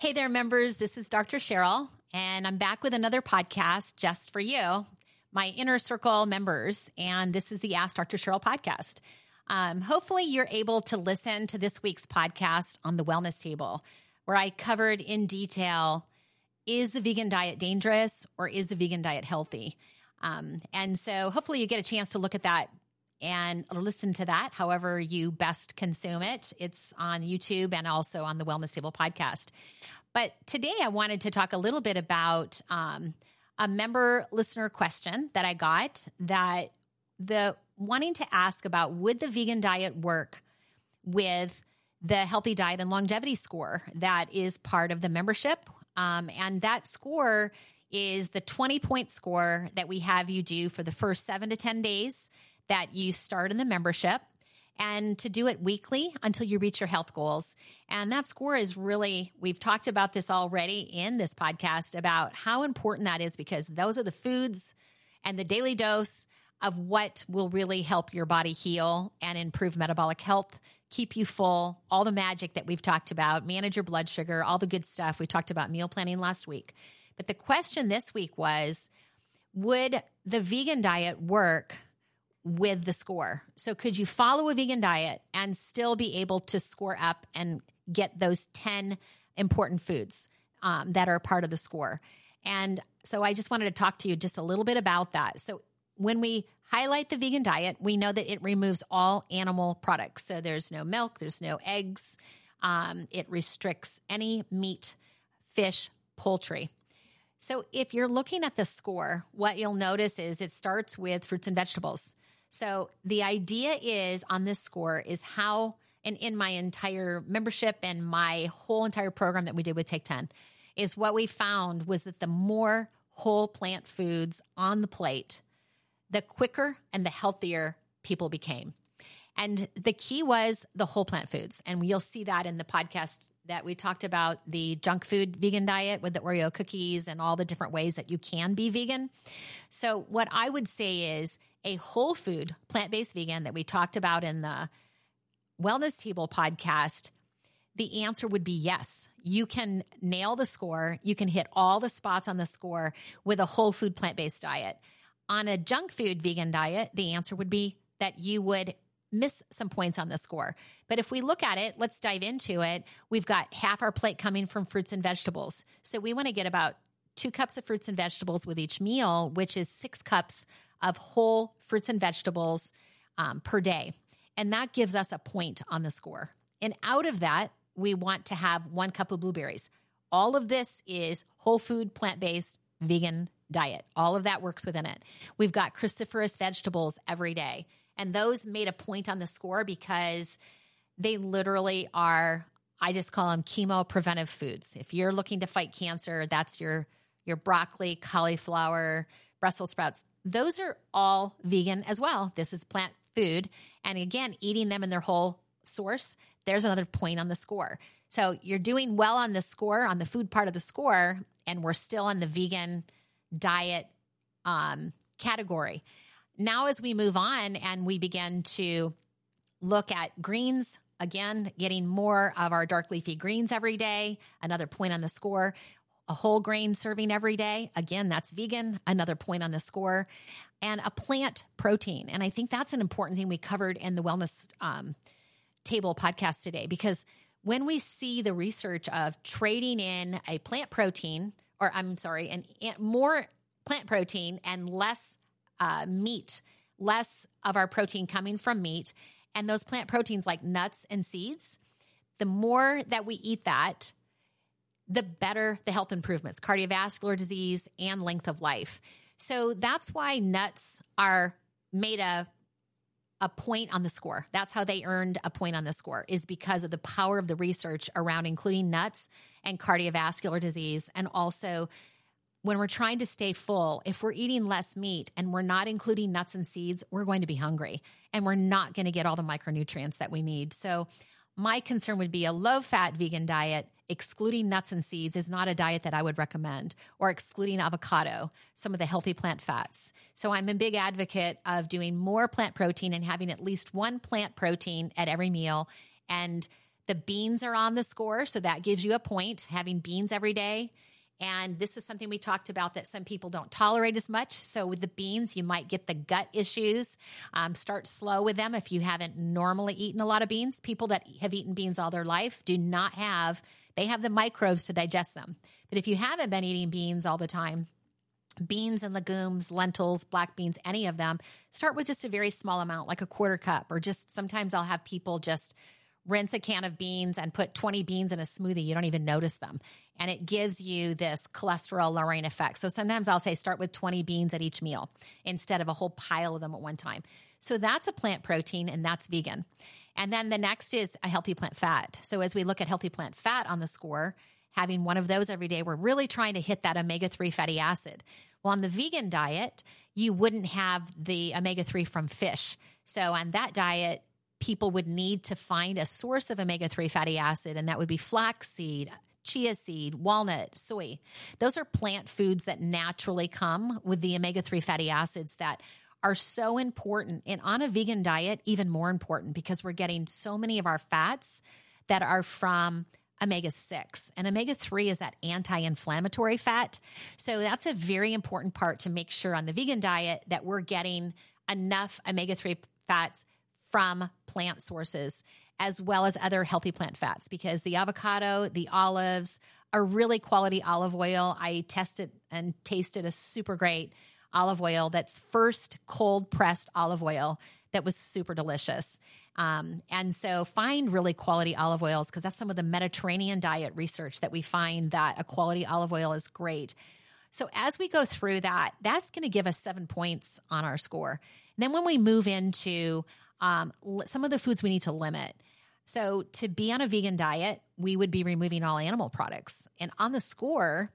Hey there, members. This is Dr. Cheryl, and I'm back with another podcast just for you, my inner circle members. And this is the Ask Dr. Cheryl podcast. Um, hopefully, you're able to listen to this week's podcast on the wellness table, where I covered in detail is the vegan diet dangerous or is the vegan diet healthy? Um, and so, hopefully, you get a chance to look at that and listen to that however you best consume it. It's on YouTube and also on the Wellness Table podcast. But today I wanted to talk a little bit about um, a member listener question that I got that the wanting to ask about would the vegan diet work with the healthy diet and longevity score that is part of the membership. Um, and that score is the 20 point score that we have you do for the first seven to 10 days that you start in the membership and to do it weekly until you reach your health goals. And that score is really, we've talked about this already in this podcast about how important that is because those are the foods and the daily dose of what will really help your body heal and improve metabolic health, keep you full, all the magic that we've talked about, manage your blood sugar, all the good stuff. We talked about meal planning last week. But the question this week was would the vegan diet work with the score. So, could you follow a vegan diet and still be able to score up and get those 10 important foods um, that are part of the score? And so, I just wanted to talk to you just a little bit about that. So, when we highlight the vegan diet, we know that it removes all animal products. So, there's no milk, there's no eggs, um, it restricts any meat, fish, poultry. So, if you're looking at the score, what you'll notice is it starts with fruits and vegetables. So the idea is on this score is how, and in my entire membership and my whole entire program that we did with Take 10, is what we found was that the more whole plant foods on the plate, the quicker and the healthier people became. And the key was the whole plant foods. And you'll see that in the podcast that we talked about the junk food vegan diet with the Oreo cookies and all the different ways that you can be vegan. So, what I would say is a whole food plant based vegan that we talked about in the Wellness Table podcast. The answer would be yes. You can nail the score. You can hit all the spots on the score with a whole food plant based diet. On a junk food vegan diet, the answer would be that you would miss some points on the score. But if we look at it, let's dive into it. We've got half our plate coming from fruits and vegetables. So we want to get about two cups of fruits and vegetables with each meal, which is six cups of whole fruits and vegetables um, per day. And that gives us a point on the score. And out of that, we want to have one cup of blueberries. All of this is whole food, plant based, vegan diet. All of that works within it. We've got cruciferous vegetables every day. And those made a point on the score because they literally are, I just call them chemo preventive foods. If you're looking to fight cancer, that's your your broccoli, cauliflower, Brussels sprouts. Those are all vegan as well. This is plant food. And again, eating them in their whole source, there's another point on the score. So you're doing well on the score, on the food part of the score, and we're still on the vegan diet um, category. Now, as we move on and we begin to look at greens, again, getting more of our dark leafy greens every day, another point on the score. A whole grain serving every day, again, that's vegan, another point on the score. And a plant protein. And I think that's an important thing we covered in the Wellness um, Table podcast today because when we see the research of trading in a plant protein, or I'm sorry, and more plant protein and less uh, meat, less of our protein coming from meat, and those plant proteins like nuts and seeds, the more that we eat that, the better the health improvements, cardiovascular disease, and length of life. So that's why nuts are made a a point on the score. That's how they earned a point on the score is because of the power of the research around including nuts and cardiovascular disease and also when we're trying to stay full, if we're eating less meat and we're not including nuts and seeds, we're going to be hungry and we're not going to get all the micronutrients that we need. So, my concern would be a low fat vegan diet, excluding nuts and seeds, is not a diet that I would recommend, or excluding avocado, some of the healthy plant fats. So, I'm a big advocate of doing more plant protein and having at least one plant protein at every meal. And The beans are on the score, so that gives you a point, having beans every day. And this is something we talked about that some people don't tolerate as much. So, with the beans, you might get the gut issues. Um, start slow with them if you haven't normally eaten a lot of beans. People that have eaten beans all their life do not have, they have the microbes to digest them. But if you haven't been eating beans all the time, beans and legumes, lentils, black beans, any of them, start with just a very small amount, like a quarter cup, or just sometimes I'll have people just rinse a can of beans and put 20 beans in a smoothie. You don't even notice them. And it gives you this cholesterol lowering effect. So sometimes I'll say start with 20 beans at each meal instead of a whole pile of them at one time. So that's a plant protein and that's vegan. And then the next is a healthy plant fat. So as we look at healthy plant fat on the score, having one of those every day, we're really trying to hit that omega 3 fatty acid. Well, on the vegan diet, you wouldn't have the omega 3 from fish. So on that diet, people would need to find a source of omega 3 fatty acid, and that would be flaxseed, chia seed, walnut, soy. Those are plant foods that naturally come with the omega 3 fatty acids that are so important. And on a vegan diet, even more important because we're getting so many of our fats that are from omega 6. And omega 3 is that anti inflammatory fat. So that's a very important part to make sure on the vegan diet that we're getting enough omega 3 fats from plant sources as well as other healthy plant fats because the avocado, the olives, are really quality olive oil. I tested and tasted a super great olive oil that's first cold pressed olive oil that was super delicious. Um, and so find really quality olive oils because that's some of the Mediterranean diet research that we find that a quality olive oil is great. So as we go through that, that's going to give us seven points on our score. And then when we move into um, some of the foods we need to limit. So, to be on a vegan diet, we would be removing all animal products. And on the score,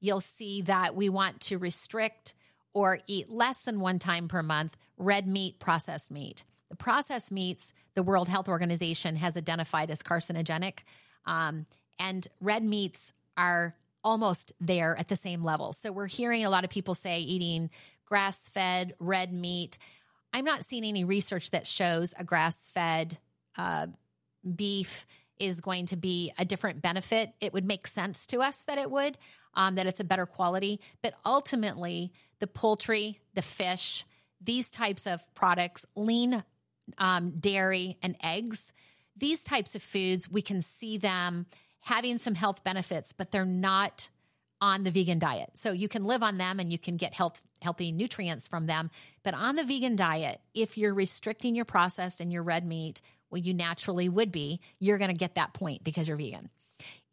you'll see that we want to restrict or eat less than one time per month red meat, processed meat. The processed meats, the World Health Organization has identified as carcinogenic. Um, and red meats are almost there at the same level. So we're hearing a lot of people say eating grass fed red meat I'm not seeing any research that shows a grass fed uh, beef is going to be a different benefit. It would make sense to us that it would, um, that it's a better quality. But ultimately, the poultry, the fish, these types of products, lean um, dairy and eggs, these types of foods, we can see them having some health benefits, but they're not on the vegan diet. So you can live on them and you can get health healthy nutrients from them. But on the vegan diet, if you're restricting your processed and your red meat, well you naturally would be, you're going to get that point because you're vegan.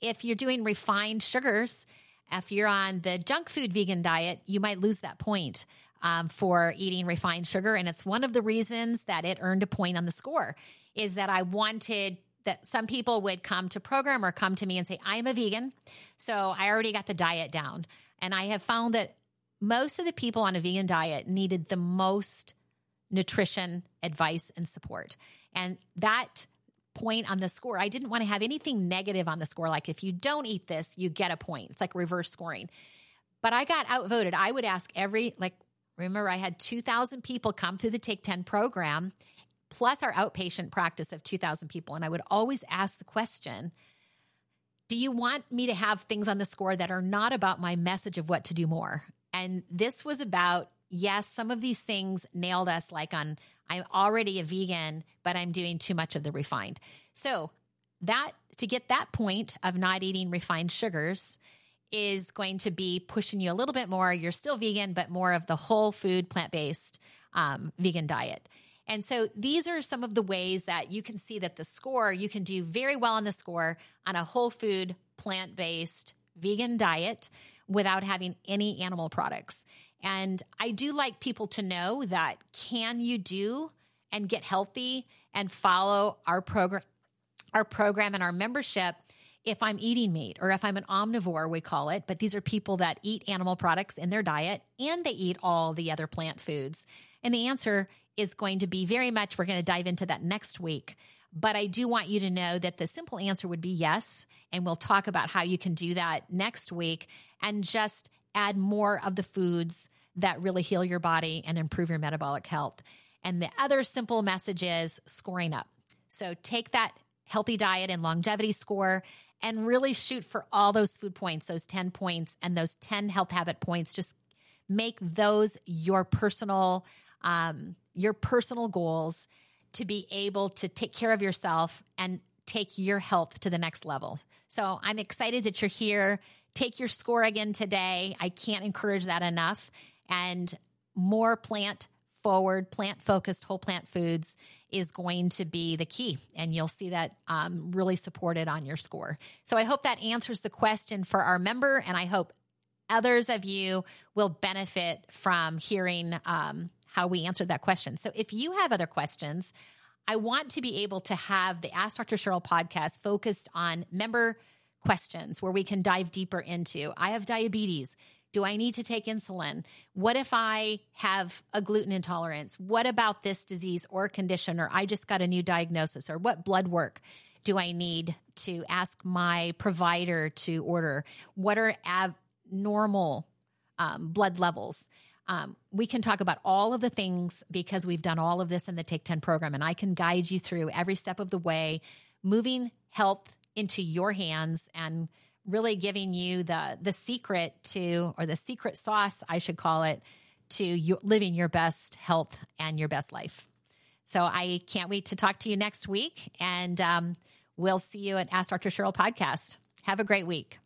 If you're doing refined sugars, if you're on the junk food vegan diet, you might lose that point. Um, for eating refined sugar. And it's one of the reasons that it earned a point on the score is that I wanted that some people would come to program or come to me and say, I'm a vegan. So I already got the diet down. And I have found that most of the people on a vegan diet needed the most nutrition advice and support. And that point on the score, I didn't want to have anything negative on the score. Like if you don't eat this, you get a point. It's like reverse scoring. But I got outvoted. I would ask every, like, remember, I had 2,000 people come through the Take 10 program plus our outpatient practice of 2,000 people. And I would always ask the question Do you want me to have things on the score that are not about my message of what to do more? And this was about, yes, some of these things nailed us, like on, I'm already a vegan, but I'm doing too much of the refined. So, that to get that point of not eating refined sugars is going to be pushing you a little bit more. You're still vegan, but more of the whole food, plant based um, vegan diet. And so these are some of the ways that you can see that the score, you can do very well on the score on a whole food, plant based, vegan diet without having any animal products. And I do like people to know that can you do and get healthy and follow our program our program and our membership if I'm eating meat or if I'm an omnivore, we call it, but these are people that eat animal products in their diet and they eat all the other plant foods. And the answer is going to be very much, we're going to dive into that next week. But I do want you to know that the simple answer would be yes. And we'll talk about how you can do that next week and just add more of the foods that really heal your body and improve your metabolic health. And the other simple message is scoring up. So take that healthy diet and longevity score and really shoot for all those food points, those 10 points and those 10 health habit points. Just make those your personal, um, your personal goals to be able to take care of yourself and take your health to the next level. So I'm excited that you're here. Take your score again today. I can't encourage that enough. And more plant forward, plant focused whole plant foods is going to be the key. And you'll see that um, really supported on your score. So I hope that answers the question for our member. And I hope others of you will benefit from hearing um, how we answered that question. So if you have other questions, I want to be able to have the Ask Dr. Cheryl podcast focused on member questions where we can dive deeper into. I have diabetes. Do I need to take insulin? What if I have a gluten intolerance? What about this disease or condition? Or I just got a new diagnosis? Or what blood work do I need to ask my provider to order? What are abnormal um, blood levels? Um, we can talk about all of the things because we've done all of this in the Take 10 program, and I can guide you through every step of the way, moving health into your hands and really giving you the the secret to or the secret sauce I should call it to you, living your best health and your best life. So I can't wait to talk to you next week and um, we'll see you at Ask Dr. Cheryl podcast. Have a great week.